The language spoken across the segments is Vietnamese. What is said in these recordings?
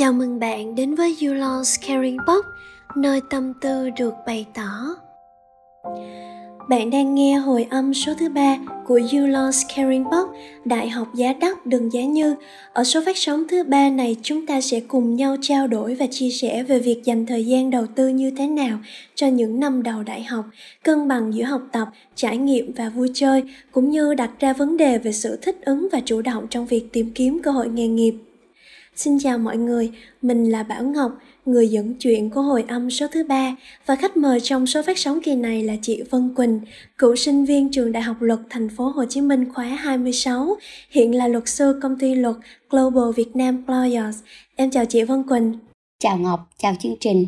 Chào mừng bạn đến với Yulon's Caring Box, nơi tâm tư được bày tỏ. Bạn đang nghe hồi âm số thứ ba của Yulon's Caring Box, Đại học giá đắt đừng giá như. Ở số phát sóng thứ ba này, chúng ta sẽ cùng nhau trao đổi và chia sẻ về việc dành thời gian đầu tư như thế nào cho những năm đầu đại học, cân bằng giữa học tập, trải nghiệm và vui chơi, cũng như đặt ra vấn đề về sự thích ứng và chủ động trong việc tìm kiếm cơ hội nghề nghiệp. Xin chào mọi người, mình là Bảo Ngọc, người dẫn chuyện của hồi âm số thứ ba và khách mời trong số phát sóng kỳ này là chị Vân Quỳnh, cựu sinh viên trường Đại học Luật Thành phố Hồ Chí Minh khóa 26, hiện là luật sư công ty luật Global Việt Nam Lawyers. Em chào chị Vân Quỳnh. Chào Ngọc, chào chương trình.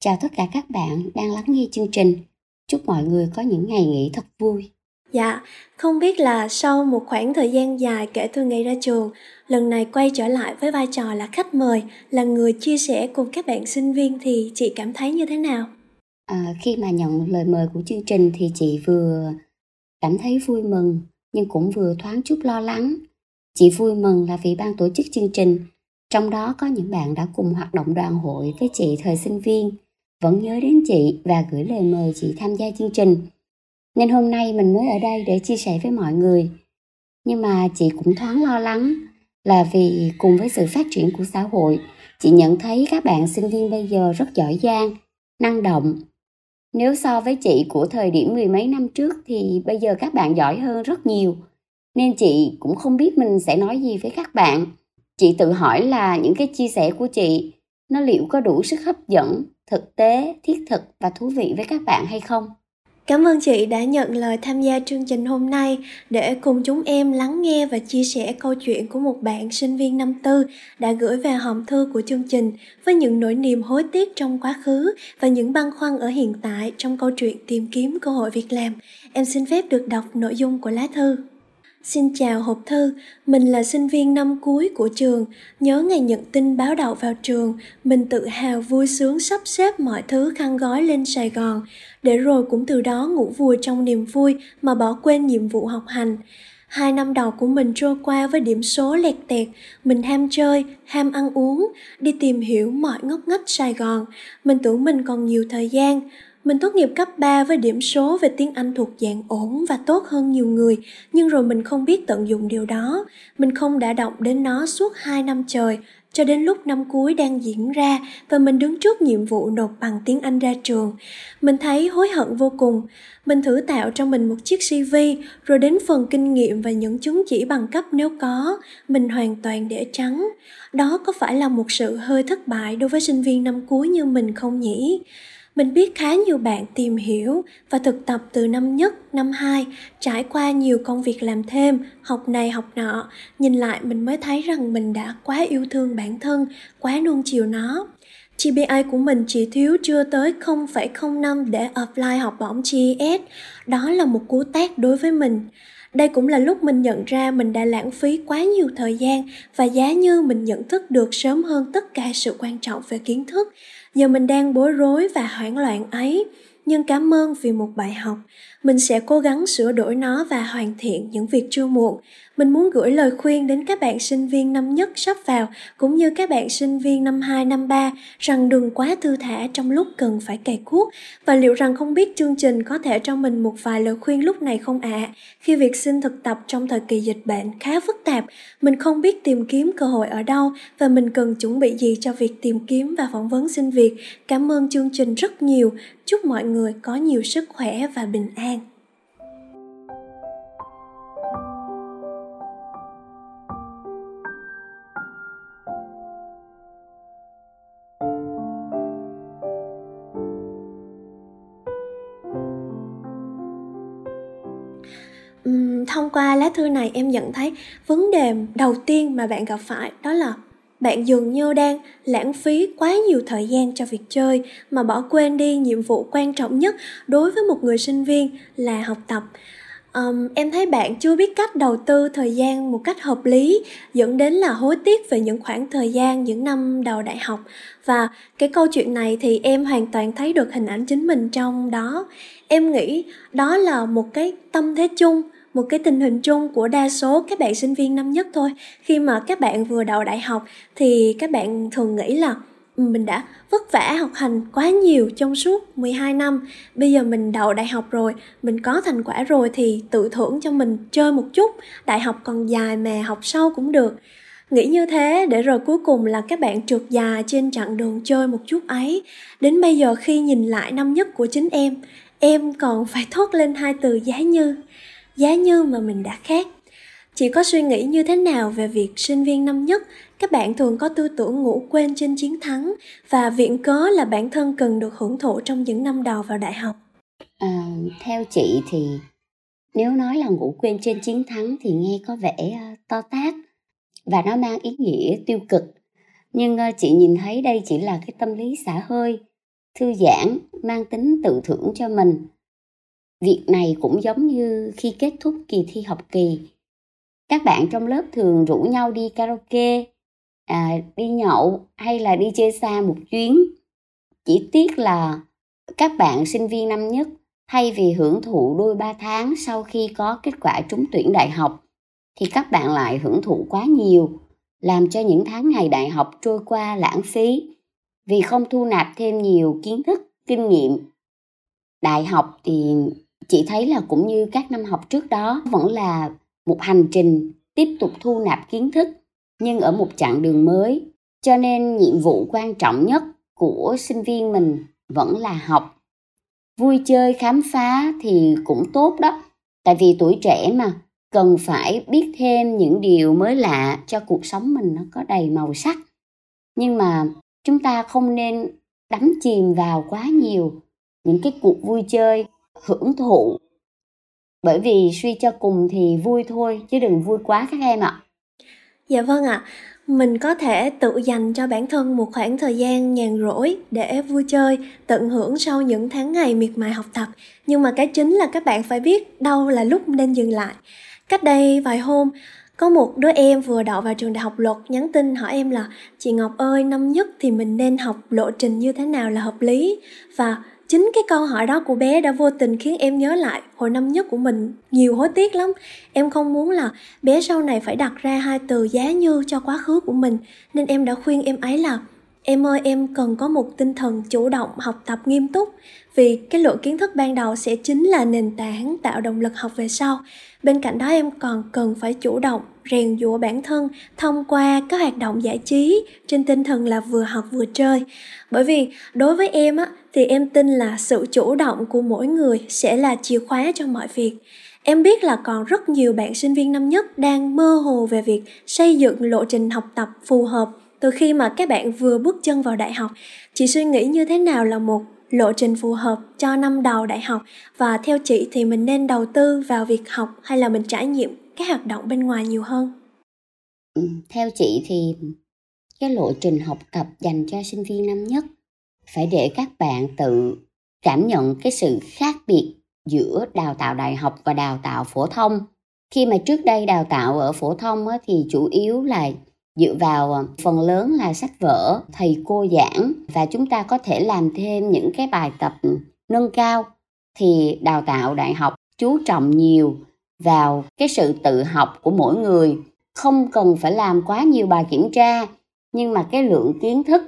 Chào tất cả các bạn đang lắng nghe chương trình. Chúc mọi người có những ngày nghỉ thật vui. Dạ, không biết là sau một khoảng thời gian dài kể từ ngày ra trường, lần này quay trở lại với vai trò là khách mời, là người chia sẻ cùng các bạn sinh viên thì chị cảm thấy như thế nào? À, khi mà nhận lời mời của chương trình thì chị vừa cảm thấy vui mừng nhưng cũng vừa thoáng chút lo lắng. Chị vui mừng là vì ban tổ chức chương trình, trong đó có những bạn đã cùng hoạt động đoàn hội với chị thời sinh viên, vẫn nhớ đến chị và gửi lời mời chị tham gia chương trình nên hôm nay mình mới ở đây để chia sẻ với mọi người. Nhưng mà chị cũng thoáng lo lắng là vì cùng với sự phát triển của xã hội, chị nhận thấy các bạn sinh viên bây giờ rất giỏi giang, năng động. Nếu so với chị của thời điểm mười mấy năm trước thì bây giờ các bạn giỏi hơn rất nhiều, nên chị cũng không biết mình sẽ nói gì với các bạn. Chị tự hỏi là những cái chia sẻ của chị, nó liệu có đủ sức hấp dẫn, thực tế, thiết thực và thú vị với các bạn hay không? Cảm ơn chị đã nhận lời tham gia chương trình hôm nay để cùng chúng em lắng nghe và chia sẻ câu chuyện của một bạn sinh viên năm tư đã gửi về hòm thư của chương trình với những nỗi niềm hối tiếc trong quá khứ và những băn khoăn ở hiện tại trong câu chuyện tìm kiếm cơ hội việc làm. Em xin phép được đọc nội dung của lá thư. Xin chào hộp thư, mình là sinh viên năm cuối của trường. Nhớ ngày nhận tin báo đậu vào trường, mình tự hào vui sướng sắp xếp mọi thứ khăn gói lên Sài Gòn, để rồi cũng từ đó ngủ vùi trong niềm vui mà bỏ quên nhiệm vụ học hành. Hai năm đầu của mình trôi qua với điểm số lẹt tẹt, mình ham chơi, ham ăn uống, đi tìm hiểu mọi ngóc ngách Sài Gòn. Mình tưởng mình còn nhiều thời gian, mình tốt nghiệp cấp 3 với điểm số về tiếng Anh thuộc dạng ổn và tốt hơn nhiều người, nhưng rồi mình không biết tận dụng điều đó. Mình không đã động đến nó suốt 2 năm trời, cho đến lúc năm cuối đang diễn ra và mình đứng trước nhiệm vụ nộp bằng tiếng Anh ra trường. Mình thấy hối hận vô cùng. Mình thử tạo cho mình một chiếc CV, rồi đến phần kinh nghiệm và những chứng chỉ bằng cấp nếu có, mình hoàn toàn để trắng. Đó có phải là một sự hơi thất bại đối với sinh viên năm cuối như mình không nhỉ? Mình biết khá nhiều bạn tìm hiểu và thực tập từ năm nhất, năm hai, trải qua nhiều công việc làm thêm, học này học nọ, nhìn lại mình mới thấy rằng mình đã quá yêu thương bản thân, quá nuông chiều nó. GPA của mình chỉ thiếu chưa tới 0,05 để apply học bổng GES. Đó là một cú tác đối với mình. Đây cũng là lúc mình nhận ra mình đã lãng phí quá nhiều thời gian và giá như mình nhận thức được sớm hơn tất cả sự quan trọng về kiến thức giờ mình đang bối rối và hoảng loạn ấy. Nhưng cảm ơn vì một bài học mình sẽ cố gắng sửa đổi nó và hoàn thiện những việc chưa muộn mình muốn gửi lời khuyên đến các bạn sinh viên năm nhất sắp vào cũng như các bạn sinh viên năm 2, năm 3 rằng đừng quá thư thả trong lúc cần phải cày cuốc và liệu rằng không biết chương trình có thể cho mình một vài lời khuyên lúc này không ạ? À? Khi việc xin thực tập trong thời kỳ dịch bệnh khá phức tạp, mình không biết tìm kiếm cơ hội ở đâu và mình cần chuẩn bị gì cho việc tìm kiếm và phỏng vấn xin việc. Cảm ơn chương trình rất nhiều. Chúc mọi người có nhiều sức khỏe và bình an. Thông qua lá thư này em nhận thấy vấn đề đầu tiên mà bạn gặp phải đó là bạn dường như đang lãng phí quá nhiều thời gian cho việc chơi mà bỏ quên đi nhiệm vụ quan trọng nhất đối với một người sinh viên là học tập. Um, em thấy bạn chưa biết cách đầu tư thời gian một cách hợp lý dẫn đến là hối tiếc về những khoảng thời gian những năm đầu đại học. Và cái câu chuyện này thì em hoàn toàn thấy được hình ảnh chính mình trong đó. Em nghĩ đó là một cái tâm thế chung một cái tình hình chung của đa số các bạn sinh viên năm nhất thôi. Khi mà các bạn vừa đậu đại học thì các bạn thường nghĩ là ừ, mình đã vất vả học hành quá nhiều trong suốt 12 năm. Bây giờ mình đậu đại học rồi, mình có thành quả rồi thì tự thưởng cho mình chơi một chút. Đại học còn dài mà học sau cũng được. Nghĩ như thế để rồi cuối cùng là các bạn trượt dài trên chặng đường chơi một chút ấy. Đến bây giờ khi nhìn lại năm nhất của chính em em còn phải thốt lên hai từ giá như giá như mà mình đã khác. Chị có suy nghĩ như thế nào về việc sinh viên năm nhất? Các bạn thường có tư tưởng ngủ quên trên chiến thắng và viện cớ là bản thân cần được hưởng thụ trong những năm đầu vào đại học? À, theo chị thì nếu nói là ngủ quên trên chiến thắng thì nghe có vẻ uh, to tát và nó mang ý nghĩa tiêu cực. Nhưng uh, chị nhìn thấy đây chỉ là cái tâm lý xả hơi thư giãn mang tính tự thưởng cho mình việc này cũng giống như khi kết thúc kỳ thi học kỳ. Các bạn trong lớp thường rủ nhau đi karaoke à, đi nhậu hay là đi chơi xa một chuyến. Chỉ tiếc là các bạn sinh viên năm nhất thay vì hưởng thụ đôi ba tháng sau khi có kết quả trúng tuyển đại học thì các bạn lại hưởng thụ quá nhiều làm cho những tháng ngày đại học trôi qua lãng phí vì không thu nạp thêm nhiều kiến thức kinh nghiệm. Đại học thì chị thấy là cũng như các năm học trước đó, vẫn là một hành trình tiếp tục thu nạp kiến thức, nhưng ở một chặng đường mới. Cho nên nhiệm vụ quan trọng nhất của sinh viên mình vẫn là học. Vui chơi, khám phá thì cũng tốt đó, tại vì tuổi trẻ mà, cần phải biết thêm những điều mới lạ cho cuộc sống mình nó có đầy màu sắc. Nhưng mà chúng ta không nên đắm chìm vào quá nhiều những cái cuộc vui chơi hưởng thụ. Bởi vì suy cho cùng thì vui thôi, chứ đừng vui quá các em ạ. Dạ vâng ạ. Mình có thể tự dành cho bản thân một khoảng thời gian nhàn rỗi để vui chơi, tận hưởng sau những tháng ngày miệt mài học tập. Nhưng mà cái chính là các bạn phải biết đâu là lúc nên dừng lại. Cách đây vài hôm, có một đứa em vừa đậu vào trường đại học luật nhắn tin hỏi em là, chị ngọc ơi, năm nhất thì mình nên học lộ trình như thế nào là hợp lý? Và chính cái câu hỏi đó của bé đã vô tình khiến em nhớ lại hồi năm nhất của mình. Nhiều hối tiếc lắm. Em không muốn là bé sau này phải đặt ra hai từ giá như cho quá khứ của mình. Nên em đã khuyên em ấy là, em ơi, em cần có một tinh thần chủ động, học tập nghiêm túc. Vì cái lượng kiến thức ban đầu sẽ chính là nền tảng tạo động lực học về sau. Bên cạnh đó, em còn cần phải chủ động rèn giũa bản thân thông qua các hoạt động giải trí trên tinh thần là vừa học vừa chơi. Bởi vì đối với em á thì em tin là sự chủ động của mỗi người sẽ là chìa khóa cho mọi việc. Em biết là còn rất nhiều bạn sinh viên năm nhất đang mơ hồ về việc xây dựng lộ trình học tập phù hợp từ khi mà các bạn vừa bước chân vào đại học. Chị suy nghĩ như thế nào là một lộ trình phù hợp cho năm đầu đại học? Và theo chị thì mình nên đầu tư vào việc học hay là mình trải nghiệm các hoạt động bên ngoài nhiều hơn? Ừ, theo chị thì cái lộ trình học tập dành cho sinh viên năm nhất phải để các bạn tự cảm nhận cái sự khác biệt giữa đào tạo đại học và đào tạo phổ thông. Khi mà trước đây đào tạo ở phổ thông thì chủ yếu là dựa vào ờ, phần lớn là sách vở, thầy cô giảng, và chúng ta có thể làm thêm những cái bài tập nâng cao. Thì đào tạo đại học chú trọng nhiều vào cái sự tự học của mỗi người. Không cần phải làm quá nhiều bài kiểm tra, nhưng mà cái lượng kiến thức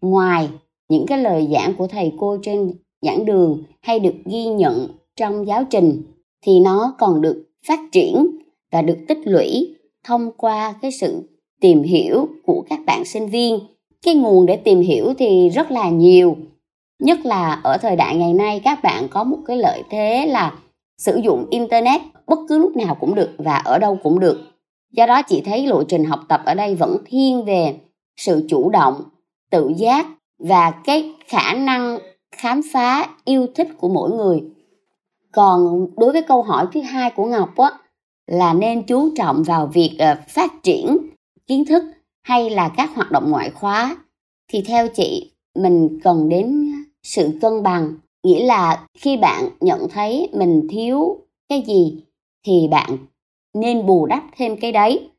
ngoài những cái lời giảng của thầy cô trên giảng đường hay được ghi nhận trong giáo trình thì nó còn được phát triển và được tích lũy thông qua cái sự tìm hiểu của các bạn sinh viên. Cái nguồn để tìm hiểu thì rất là nhiều. Nhất là ở thời đại ngày nay, các bạn có một cái lợi thế là sử dụng internet bất cứ lúc nào cũng được và ở đâu cũng được. Do đó chị thấy lộ trình học tập ở đây vẫn thiên về sự chủ động, tự giác và cái khả năng khám phá yêu thích của mỗi người. Còn đối với câu hỏi thứ hai của ngọc á, là nên chú trọng vào việc ờ, phát triển kiến thức hay là các hoạt động ngoại khóa, thì theo chị, mình cần đến sự cân bằng. Nghĩa là khi bạn nhận thấy mình thiếu cái gì thì bạn nên bù đắp thêm cái đấy.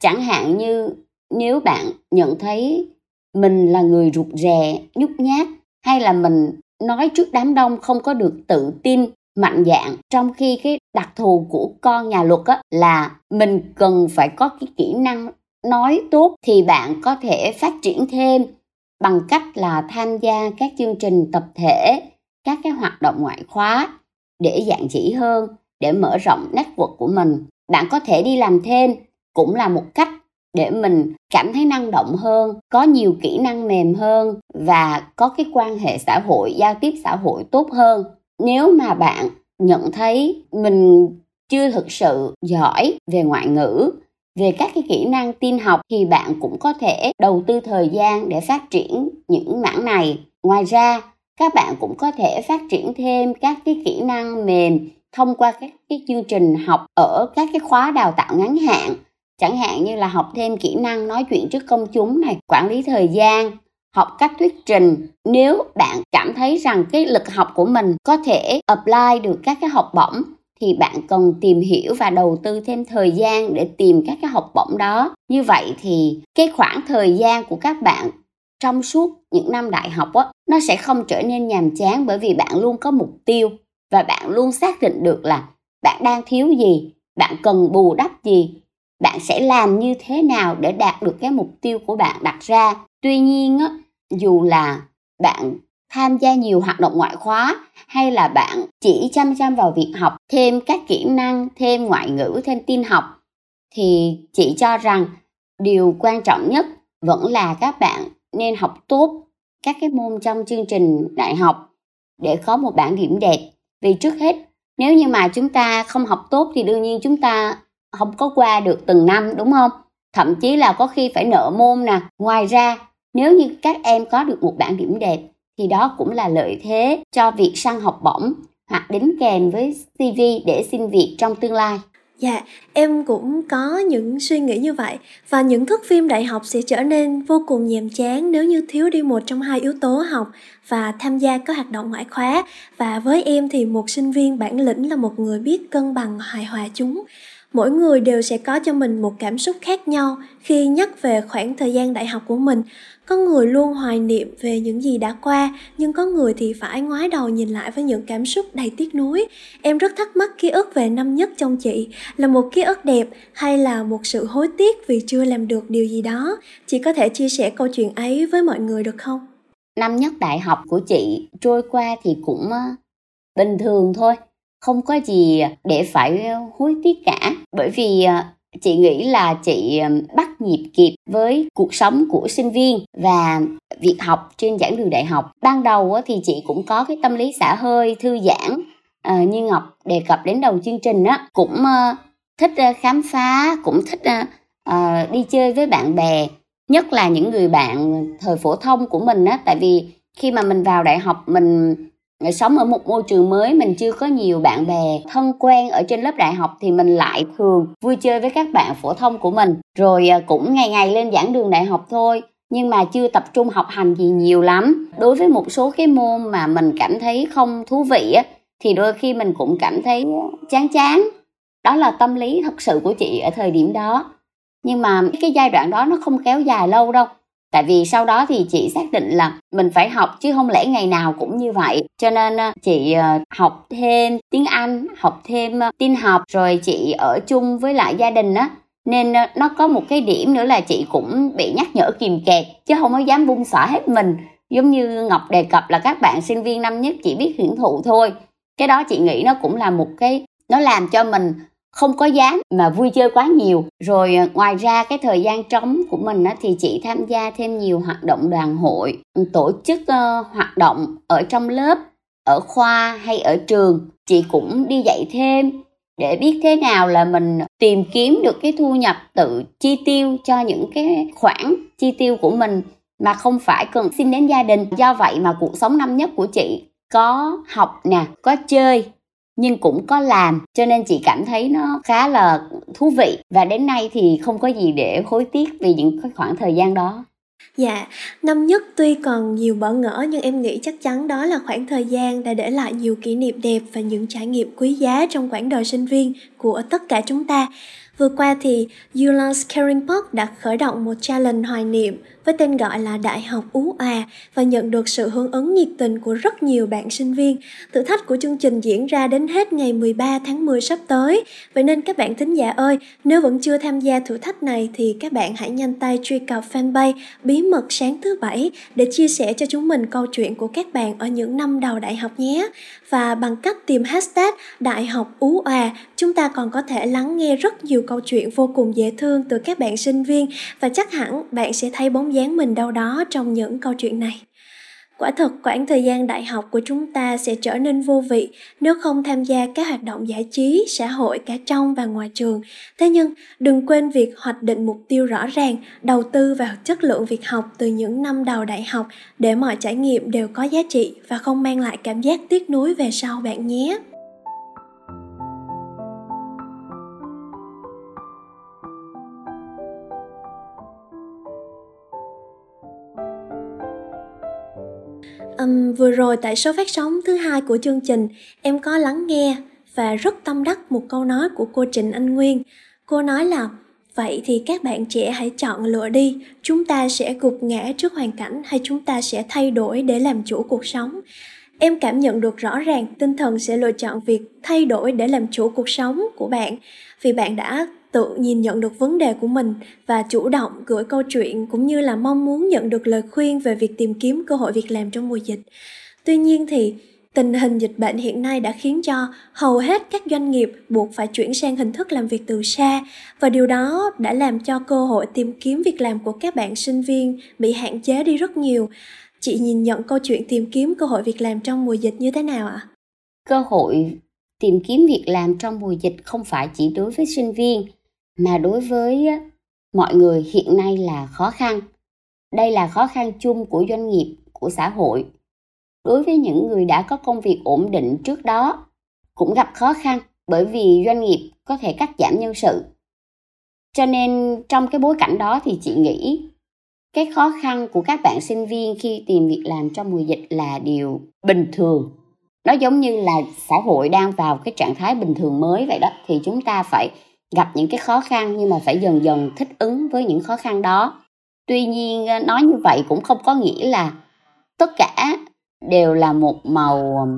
Chẳng hạn như nếu bạn nhận thấy mình là người rụt rè nhút nhát hay là mình nói trước đám đông không có được tự tin mạnh dạng trong khi cái đặc thù của con nhà luật á, là mình cần phải có cái kỹ năng nói tốt thì bạn có thể phát triển thêm bằng cách là tham gia các chương trình tập thể các cái hoạt động ngoại khóa để dạng chỉ hơn để mở rộng network của mình. Bạn có thể đi làm thêm cũng là một cách để mình cảm thấy năng động hơn, có nhiều kỹ năng mềm hơn và có cái quan hệ xã hội, giao tiếp xã hội tốt hơn. Nếu mà bạn nhận thấy mình chưa thực sự giỏi về ngoại ngữ, về các cái kỹ năng tin học thì bạn cũng có thể đầu tư thời gian để phát triển những mảng này. Ngoài ra, các bạn cũng có thể phát triển thêm các cái kỹ năng mềm thông qua các cái chương trình học ở các cái khóa đào tạo ngắn hạn chẳng hạn như là học thêm kỹ năng nói chuyện trước công chúng này, quản lý thời gian, học cách thuyết trình. Nếu bạn cảm thấy rằng cái lực học của mình có thể apply được các cái học bổng, thì bạn cần tìm hiểu và đầu tư thêm thời gian để tìm các cái học bổng đó. Như vậy thì cái khoảng thời gian của các bạn trong suốt những năm đại học á, nó sẽ không trở nên nhàm chán bởi vì bạn luôn có mục tiêu và bạn luôn xác định được là bạn đang thiếu gì, bạn cần bù đắp gì bạn sẽ làm như thế nào để đạt được cái mục tiêu của bạn đặt ra? Tuy nhiên á, dù là bạn tham gia nhiều hoạt động ngoại khóa hay là bạn chỉ chăm chăm vào việc học thêm các kỹ năng, thêm ngoại ngữ, thêm tin học, thì chị cho rằng điều quan trọng nhất vẫn là các bạn nên học tốt các cái môn trong chương trình đại học để có một bảng điểm đẹp. Vì trước hết, nếu như mà chúng ta không học tốt thì đương nhiên chúng ta không có qua được từng năm đúng không? Thậm chí là có khi phải nợ môn nè. Ngoài ra nếu như các em có được một bảng điểm đẹp thì đó cũng là lợi thế cho việc săn học bổng hoặc đính kèm với CV để xin việc trong tương lai. Dạ, em cũng có những suy nghĩ như vậy. Và những thước phim đại học sẽ trở nên vô cùng nhàm chán nếu như thiếu đi một trong hai yếu tố học và tham gia các hoạt động ngoại khóa. Và với em thì một sinh viên bản lĩnh là một người biết cân bằng hài hòa chúng mỗi người đều sẽ có cho mình một cảm xúc khác nhau khi nhắc về khoảng thời gian đại học của mình. Có người luôn hoài niệm về những gì đã qua, nhưng có người thì phải ngoái đầu nhìn lại với những cảm xúc đầy tiếc nuối. Em rất thắc mắc ký ức về năm nhất trong chị, là một ký ức đẹp hay là một sự hối tiếc vì chưa làm được điều gì đó? Chị có thể chia sẻ câu chuyện ấy với mọi người được không? Năm nhất đại học của chị trôi qua thì cũng ờ, bình thường thôi không có gì để phải hối tiếc cả. Bởi vì à, chị nghĩ là chị à, bắt nhịp kịp với cuộc sống của sinh viên và việc học trên giảng đường đại học. Ban đầu thì chị cũng có cái tâm lý xả hơi, thư giãn à, như ngọc đề cập đến đầu chương trình á, cũng thích khám phá, cũng thích đi chơi với bạn bè, nhất là những người bạn thời phổ thông của mình á. Tại vì khi mà mình vào đại học, mình sống ở một môi trường mới, mình chưa có nhiều bạn bè thân quen ở trên lớp đại học thì mình lại thường vui chơi với các bạn phổ thông của mình. Rồi à, cũng ngày ngày lên giảng đường đại học thôi, nhưng mà chưa tập trung học hành gì nhiều lắm. Đối với một số cái môn mà mình cảm thấy không thú vị á, thì đôi khi mình cũng cảm thấy chán chán. Đó là tâm lý thật sự của chị ở thời điểm đó. Nhưng mà cái giai đoạn đó nó không kéo dài lâu đâu tại vì sau đó thì chị xác định là mình phải học, chứ không lẽ ngày nào cũng như vậy. Cho nên ờ, chị ờ, học thêm tiếng anh, học thêm ờ, tin học, rồi chị ở chung với lại gia đình á. Nên nó có một cái điểm nữa là chị cũng bị nhắc nhở kìm kẹt, chứ không có dám bung xõa hết mình. Giống như ngọc đề cập là các bạn sinh viên năm nhất chỉ biết hưởng thụ thôi. Cái đó chị nghĩ nó cũng là một cái, nó làm cho mình không có dám mà vui chơi quá nhiều. Rồi à, ngoài ra cái thời gian trống của mình á, thì chị tham gia thêm nhiều hoạt động đoàn hội ừ, tổ chức uh, hoạt động ở trong lớp ở khoa hay ở trường. Chị cũng đi dạy thêm để biết thế nào là mình tìm kiếm được cái thu nhập tự chi tiêu cho những cái khoản chi tiêu của mình mà không phải cần xin đến gia đình. Do vậy mà cuộc sống năm nhất của chị có học nè có chơi nhưng cũng có làm cho nên chị cảm thấy nó khá là thú vị và đến nay thì không có gì để hối tiếc vì những khoảng thời gian đó Dạ, năm nhất tuy còn nhiều bỡ ngỡ nhưng em nghĩ chắc chắn đó là khoảng thời gian đã để lại nhiều kỷ niệm đẹp và những trải nghiệm quý giá trong quãng đời sinh viên của tất cả chúng ta. Vừa qua thì ULA's Caring Park đã khởi động một challenge hoài niệm với tên gọi là Đại học Ú À và nhận được sự hưởng ứng nhiệt tình của rất nhiều bạn sinh viên. Thử thách của chương trình diễn ra đến hết ngày 13 tháng 10 sắp tới. Vậy nên các bạn thính giả ơi, nếu vẫn chưa tham gia thử thách này thì các bạn hãy nhanh tay truy cập fanpage Bí mật sáng thứ bảy để chia sẻ cho chúng mình câu chuyện của các bạn ở những năm đầu đại học nhé. Và bằng cách tìm hashtag Đại học Ú À, chúng ta còn có thể lắng nghe rất nhiều câu chuyện vô cùng dễ thương từ các bạn sinh viên và chắc hẳn bạn sẽ thấy bóng dáng mình đâu đó trong những câu chuyện này. Quả thật quãng thời gian đại học của chúng ta sẽ trở nên vô vị nếu không tham gia các hoạt động giải trí, xã hội, cả trong và ngoài trường. Thế nhưng, đừng quên việc hoạch định mục tiêu rõ ràng, đầu tư vào chất lượng việc học từ những năm đầu đại học để mọi trải nghiệm đều có giá trị và không mang lại cảm giác tiếc nuối về sau bạn nhé. Um, vừa rồi tại số phát sóng thứ hai của chương trình, em có lắng nghe và rất tâm đắc một câu nói của cô Trịnh Anh Nguyên. Cô nói là Vậy thì các bạn trẻ hãy chọn lựa đi, chúng ta sẽ gục ngã trước hoàn cảnh hay chúng ta sẽ thay đổi để làm chủ cuộc sống. Em cảm nhận được rõ ràng tinh thần sẽ lựa chọn việc thay đổi để làm chủ cuộc sống của bạn vì bạn đã tự nhìn nhận được vấn đề của mình và chủ động gửi câu chuyện cũng như là mong muốn nhận được lời khuyên về việc tìm kiếm cơ hội việc làm trong mùa dịch. Tuy nhiên thì, tình hình dịch bệnh hiện nay đã khiến cho hầu hết các doanh nghiệp buộc phải chuyển sang hình thức làm việc từ xa và điều đó đã làm cho cơ hội tìm kiếm việc làm của các bạn sinh viên bị hạn chế đi rất nhiều. Chị nhìn nhận câu chuyện tìm kiếm cơ hội việc làm trong mùa dịch như thế nào ạ? Cơ hội tìm kiếm việc làm trong mùa dịch không phải chỉ đối với sinh viên mà đối với mọi người hiện nay là khó khăn. Đây là khó khăn chung của doanh nghiệp, của xã hội. Đối với những người đã có công việc ổn định trước đó, cũng gặp khó khăn bởi vì doanh nghiệp có thể cắt giảm nhân sự. Cho nên trong cái bối cảnh đó thì chị nghĩ, cái khó khăn của các bạn sinh viên khi tìm việc làm trong mùa dịch là điều bình thường. Nó giống như là xã hội đang vào cái trạng thái bình thường mới vậy đó, thì chúng ta phải gặp những cái khó khăn nhưng mà phải dần dần thích ứng với những khó khăn đó. Tuy nhiên ờ, nói như vậy cũng không có nghĩa là tất cả đều là một màu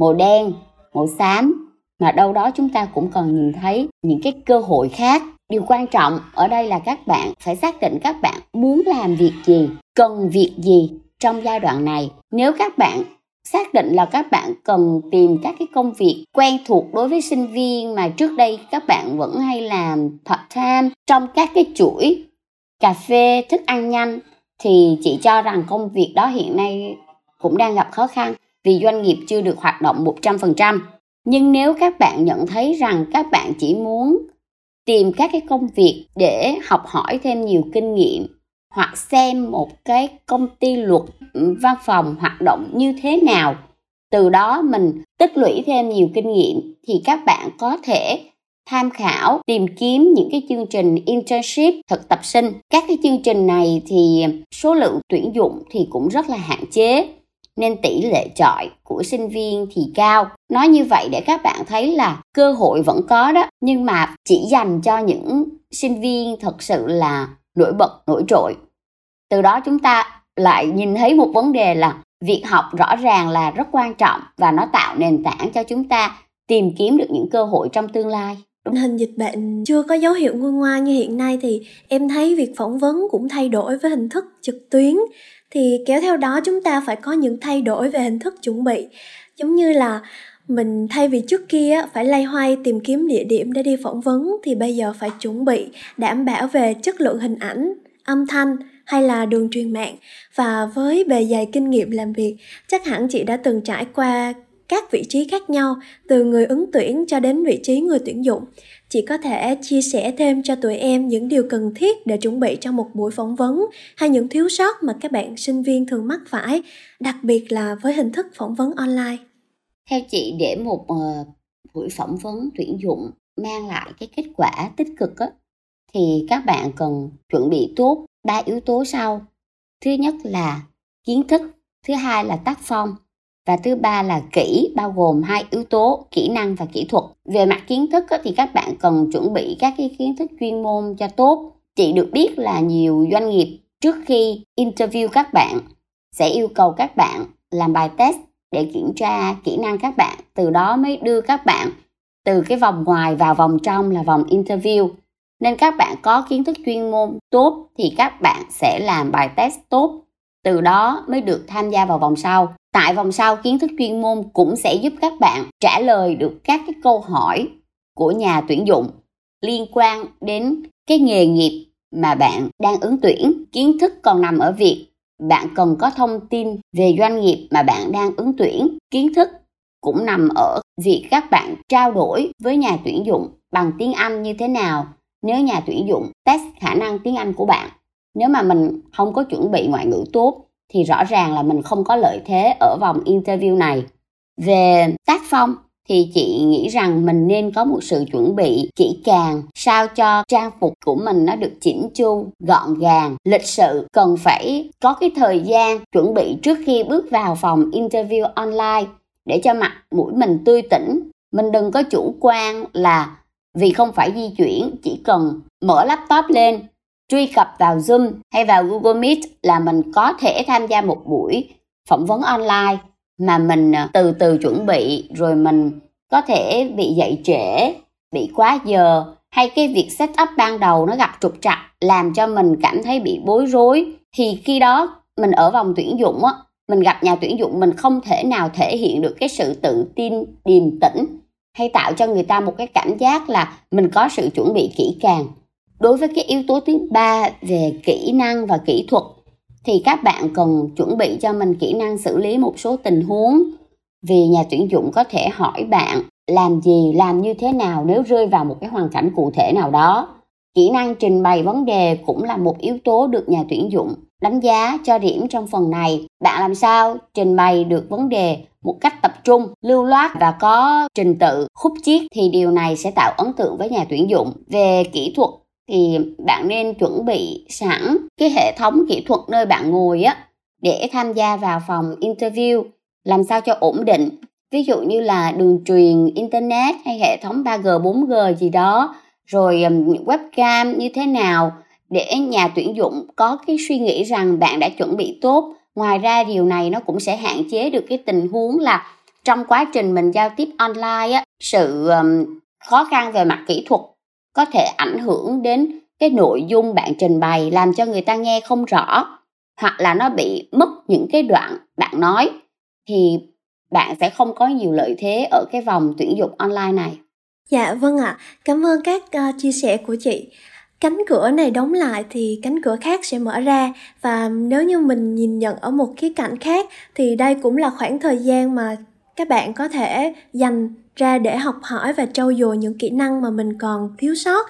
màu đen, màu xám, mà đâu đó chúng ta cũng cần nhìn thấy những cái cơ hội khác. Điều quan trọng ở đây là các bạn phải xác định các bạn muốn làm việc gì, cần việc gì trong giai đoạn này. Nếu các bạn xác định là các bạn cần tìm các cái công việc quen thuộc đối với sinh viên mà trước đây các bạn vẫn hay làm part time trong các cái chuỗi cà phê, thức ăn nhanh, thì chị cho rằng công việc đó hiện nay cũng đang gặp khó khăn vì doanh nghiệp chưa được hoạt động 100%. Nhưng nếu các bạn nhận thấy rằng các bạn chỉ muốn tìm các cái công việc để học hỏi thêm nhiều kinh nghiệm hoặc xem một cái công ty luật ừ, văn phòng hoạt động như thế nào. Từ đó mình tích lũy thêm nhiều kinh nghiệm thì các bạn có thể tham khảo, tìm kiếm những cái chương trình internship, thực tập sinh. Các cái chương trình này thì số lượng tuyển dụng thì cũng rất là hạn chế, nên tỷ lệ chọi của sinh viên thì cao. Nói như vậy để các bạn thấy là cơ hội vẫn có đó, nhưng mà chỉ dành cho những sinh viên thật sự là nổi bật, nổi trội. Từ đó chúng ta lại nhìn thấy một vấn đề là việc học rõ ràng là rất quan trọng và nó tạo nền tảng cho chúng ta tìm kiếm được những cơ hội trong tương lai. Tình hình dịch bệnh chưa có dấu hiệu nguôi ngoai như hiện nay thì em thấy việc phỏng vấn cũng thay đổi với hình thức trực tuyến. Thì kéo theo đó chúng ta phải có những thay đổi về hình thức chuẩn bị, giống như là mình thay vì trước kia phải lay hoay tìm kiếm địa điểm để đi phỏng vấn, thì bây giờ phải chuẩn bị, đảm bảo về chất lượng hình ảnh, âm thanh hay là đường truyền mạng. Và với bề dày kinh nghiệm làm việc, chắc hẳn chị đã từng trải qua các vị trí khác nhau, từ người ứng tuyển cho đến vị trí người tuyển dụng. Chị có thể chia sẻ thêm cho tụi em những điều cần thiết để chuẩn bị cho một buổi phỏng vấn, hay những thiếu sót mà các bạn sinh viên thường mắc phải, đặc biệt là với hình thức phỏng vấn online theo chị để một uh, buổi phỏng vấn tuyển dụng mang lại cái kết quả tích cực á, thì các bạn cần chuẩn bị tốt ba yếu tố sau. Thứ nhất là kiến thức thứ hai là tác phong và thứ ba là kỹ bao gồm hai yếu tố kỹ năng và kỹ thuật. Về mặt kiến thức thì các bạn cần chuẩn bị các cái kiến thức chuyên môn cho tốt. Chị được biết là nhiều doanh nghiệp trước khi interview các bạn sẽ yêu cầu các bạn làm bài test để kiểm tra kỹ năng các bạn, từ đó mới đưa các bạn từ cái vòng ngoài vào vòng trong là vòng interview. Nên các bạn có kiến thức chuyên môn tốt thì các bạn sẽ làm bài test tốt, từ đó mới được tham gia vào vòng sau. Tại vòng sau, kiến thức chuyên môn cũng sẽ giúp các bạn trả lời được các cái câu hỏi của nhà tuyển dụng liên quan đến cái nghề nghiệp mà bạn đang ứng tuyển. Kiến thức còn nằm ở việc bạn cần có thông tin về doanh nghiệp mà bạn đang ứng tuyển. Kiến thức cũng nằm ở việc các bạn trao đổi với nhà tuyển dụng bằng tiếng anh như thế nào. Nếu nhà tuyển dụng test khả năng tiếng anh của bạn, nếu mà mình không có chuẩn bị ngoại ngữ tốt, thì rõ ràng là mình không có lợi thế ở vòng interview này. Về tác phong thì chị nghĩ rằng mình nên có một sự chuẩn bị kỹ càng sao cho trang phục của mình nó được chỉnh chu, gọn gàng, lịch sự. Cần phải có cái thời gian chuẩn bị trước khi bước vào phòng interview online để cho mặt mũi mình tươi tỉnh. Mình đừng có chủ quan là vì không phải di chuyển, chỉ cần mở laptop lên, truy cập vào Zoom hay vào Google Meet là mình có thể tham gia một buổi phỏng vấn online mà mình à, từ từ chuẩn bị rồi mình có thể bị dậy trễ, bị quá giờ hay cái việc set up ban đầu nó gặp trục trặc làm cho mình cảm thấy bị bối rối. Thì khi đó mình ở vòng tuyển dụng á mình gặp nhà tuyển dụng mình không thể nào thể hiện được cái sự tự tin điềm tĩnh hay tạo cho người ta một cái cảm giác là mình có sự chuẩn bị kỹ càng. Đối với cái yếu tố thứ ba về kỹ năng và kỹ thuật thì các bạn cần chuẩn bị cho mình kỹ năng xử lý một số tình huống. Vì nhà tuyển dụng có thể hỏi bạn làm gì, làm như thế nào nếu rơi vào một cái hoàn cảnh cụ thể nào đó. Kỹ năng trình bày vấn đề cũng là một yếu tố được nhà tuyển dụng đánh giá cho điểm trong phần này. Bạn làm sao trình bày được vấn đề một cách tập trung, lưu loát và có trình tự khúc chiết thì điều này sẽ tạo ấn tượng với nhà tuyển dụng. Về kỹ thuật thì bạn nên chuẩn bị sẵn cái hệ thống kỹ thuật nơi bạn ngồi á, để tham gia vào phòng interview, làm sao cho ổn định. Ví dụ như là đường truyền, internet hay hệ thống 3G 4G gì đó, rồi webcam như thế nào, để nhà tuyển dụng có cái suy nghĩ rằng bạn đã chuẩn bị tốt. Ngoài ra, điều này nó cũng sẽ hạn chế được cái tình huống là trong quá trình mình giao tiếp online á, sự khó khăn về mặt kỹ thuật có thể ảnh hưởng đến cái nội dung bạn trình bày làm cho người ta nghe không rõ hoặc là nó bị mất những cái đoạn bạn nói thì bạn sẽ không có nhiều lợi thế ở cái vòng tuyển dụng online này. Dạ vâng ạ, à. cảm ơn các uh, chia sẻ của chị. Cánh cửa này đóng lại thì cánh cửa khác sẽ mở ra và nếu như mình nhìn nhận ở một khía cạnh khác thì đây cũng là khoảng thời gian mà các bạn có thể dành ra để học hỏi và trau dồi những kỹ năng mà mình còn thiếu sót,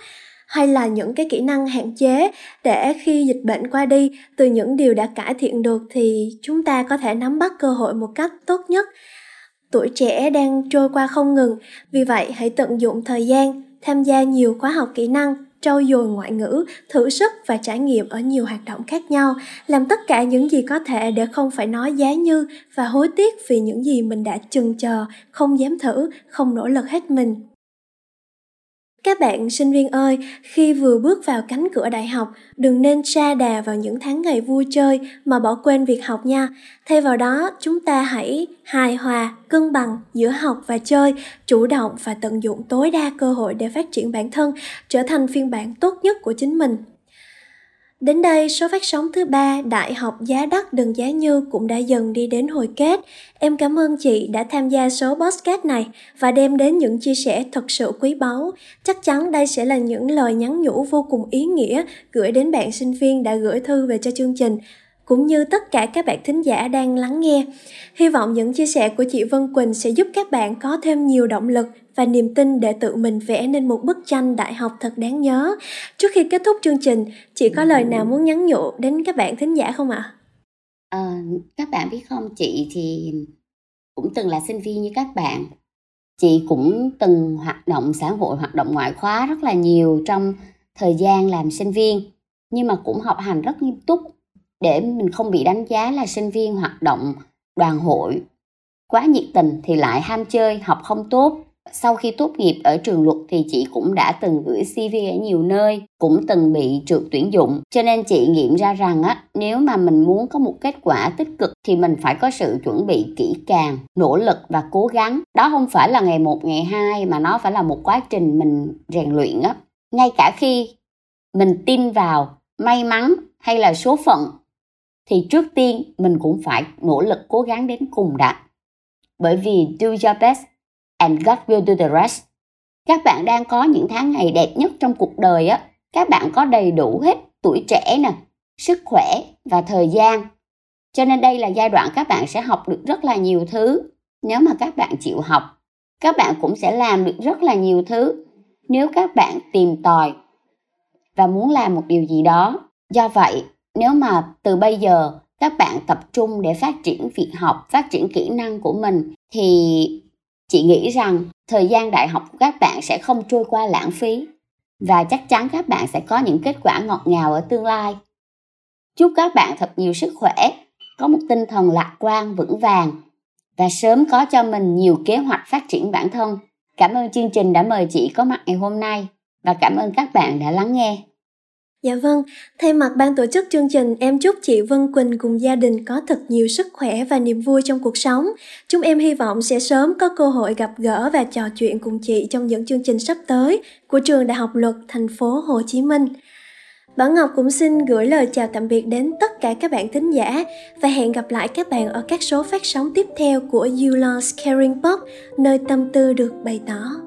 hay là những cái kỹ năng hạn chế để khi dịch bệnh qua đi, từ những điều đã cải thiện được thì chúng ta có thể nắm bắt cơ hội một cách tốt nhất. Tuổi trẻ đang trôi qua không ngừng, vì vậy hãy tận dụng thời gian, tham gia nhiều khóa học kỹ năng trau dồi ngoại ngữ, thử sức và trải nghiệm ở nhiều hoạt động khác nhau, làm tất cả những gì có thể để không phải nói giá như và hối tiếc vì những gì mình đã chừng chờ, không dám thử, không nỗ lực hết mình. Các bạn sinh viên ơi, khi vừa bước vào cánh cửa đại học, đừng nên xa đà vào những tháng ngày vui chơi mà bỏ quên việc học nha. Thay vào đó, chúng ta hãy hài hòa, cân bằng giữa học và chơi, chủ động và tận dụng tối đa cơ hội để phát triển bản thân, trở thành phiên bản tốt nhất của chính mình. Đến đây, số phát sóng thứ ba Đại học Giá Đắt Đừng Giá Như cũng đã dần đi đến hồi kết. Em cảm ơn chị đã tham gia số podcast này và đem đến những chia sẻ thật sự quý báu. Chắc chắn đây sẽ là những lời nhắn nhủ vô cùng ý nghĩa gửi đến bạn sinh viên đã gửi thư về cho chương trình cũng như tất cả các bạn thính giả đang lắng nghe. Hy vọng những chia sẻ của chị Vân Quỳnh sẽ giúp các bạn có thêm nhiều động lực và niềm tin để tự mình vẽ nên một bức tranh đại học thật đáng nhớ. Trước khi kết thúc chương trình, chị có lời nào muốn nhắn nhủ đến các bạn thính giả không ạ? À? À, các bạn biết không, chị thì cũng từng là sinh viên như các bạn. Chị cũng từng hoạt động xã hội, hoạt động ngoại khóa rất là nhiều trong thời gian làm sinh viên. Nhưng mà cũng học hành rất nghiêm túc để mình không bị đánh giá là sinh viên hoạt động đoàn hội quá nhiệt tình thì lại ham chơi học không tốt sau khi tốt nghiệp ở trường luật thì chị cũng đã từng gửi CV ở nhiều nơi, cũng từng bị trượt tuyển dụng. Cho nên chị nghiệm ra rằng á, nếu mà mình muốn có một kết quả tích cực thì mình phải có sự chuẩn bị kỹ càng, nỗ lực và cố gắng. Đó không phải là ngày một, ngày hai mà nó phải là một quá trình mình rèn luyện á. Ngay cả khi mình tin vào may mắn hay là số phận thì trước tiên mình cũng phải nỗ lực cố gắng đến cùng đã. Bởi vì do your best and God will do the rest. Các bạn đang có những tháng ngày đẹp nhất trong cuộc đời á. Các bạn có đầy đủ hết tuổi trẻ nè, sức khỏe và thời gian. Cho nên đây là giai đoạn các bạn sẽ học được rất là nhiều thứ. Nếu mà các bạn chịu học, các bạn cũng sẽ làm được rất là nhiều thứ. Nếu các bạn tìm tòi và muốn làm một điều gì đó. Do vậy, nếu mà từ bây giờ các bạn tập trung để phát triển việc học, phát triển kỹ năng của mình thì chị nghĩ rằng thời gian đại học của các bạn sẽ không trôi qua lãng phí và chắc chắn các bạn sẽ có những kết quả ngọt ngào ở tương lai. Chúc các bạn thật nhiều sức khỏe, có một tinh thần lạc quan, vững vàng và sớm có cho mình nhiều kế hoạch phát triển bản thân. Cảm ơn chương trình đã mời chị có mặt ngày hôm nay và cảm ơn các bạn đã lắng nghe. Dạ vâng, thay mặt ban tổ chức chương trình, em chúc chị Vân Quỳnh cùng gia đình có thật nhiều sức khỏe và niềm vui trong cuộc sống. Chúng em hy vọng sẽ sớm có cơ hội gặp gỡ và trò chuyện cùng chị trong những chương trình sắp tới của trường Đại học Luật thành phố Hồ Chí Minh. Bảo Ngọc cũng xin gửi lời chào tạm biệt đến tất cả các bạn thính giả và hẹn gặp lại các bạn ở các số phát sóng tiếp theo của You Lost Caring Pop, nơi tâm tư được bày tỏ.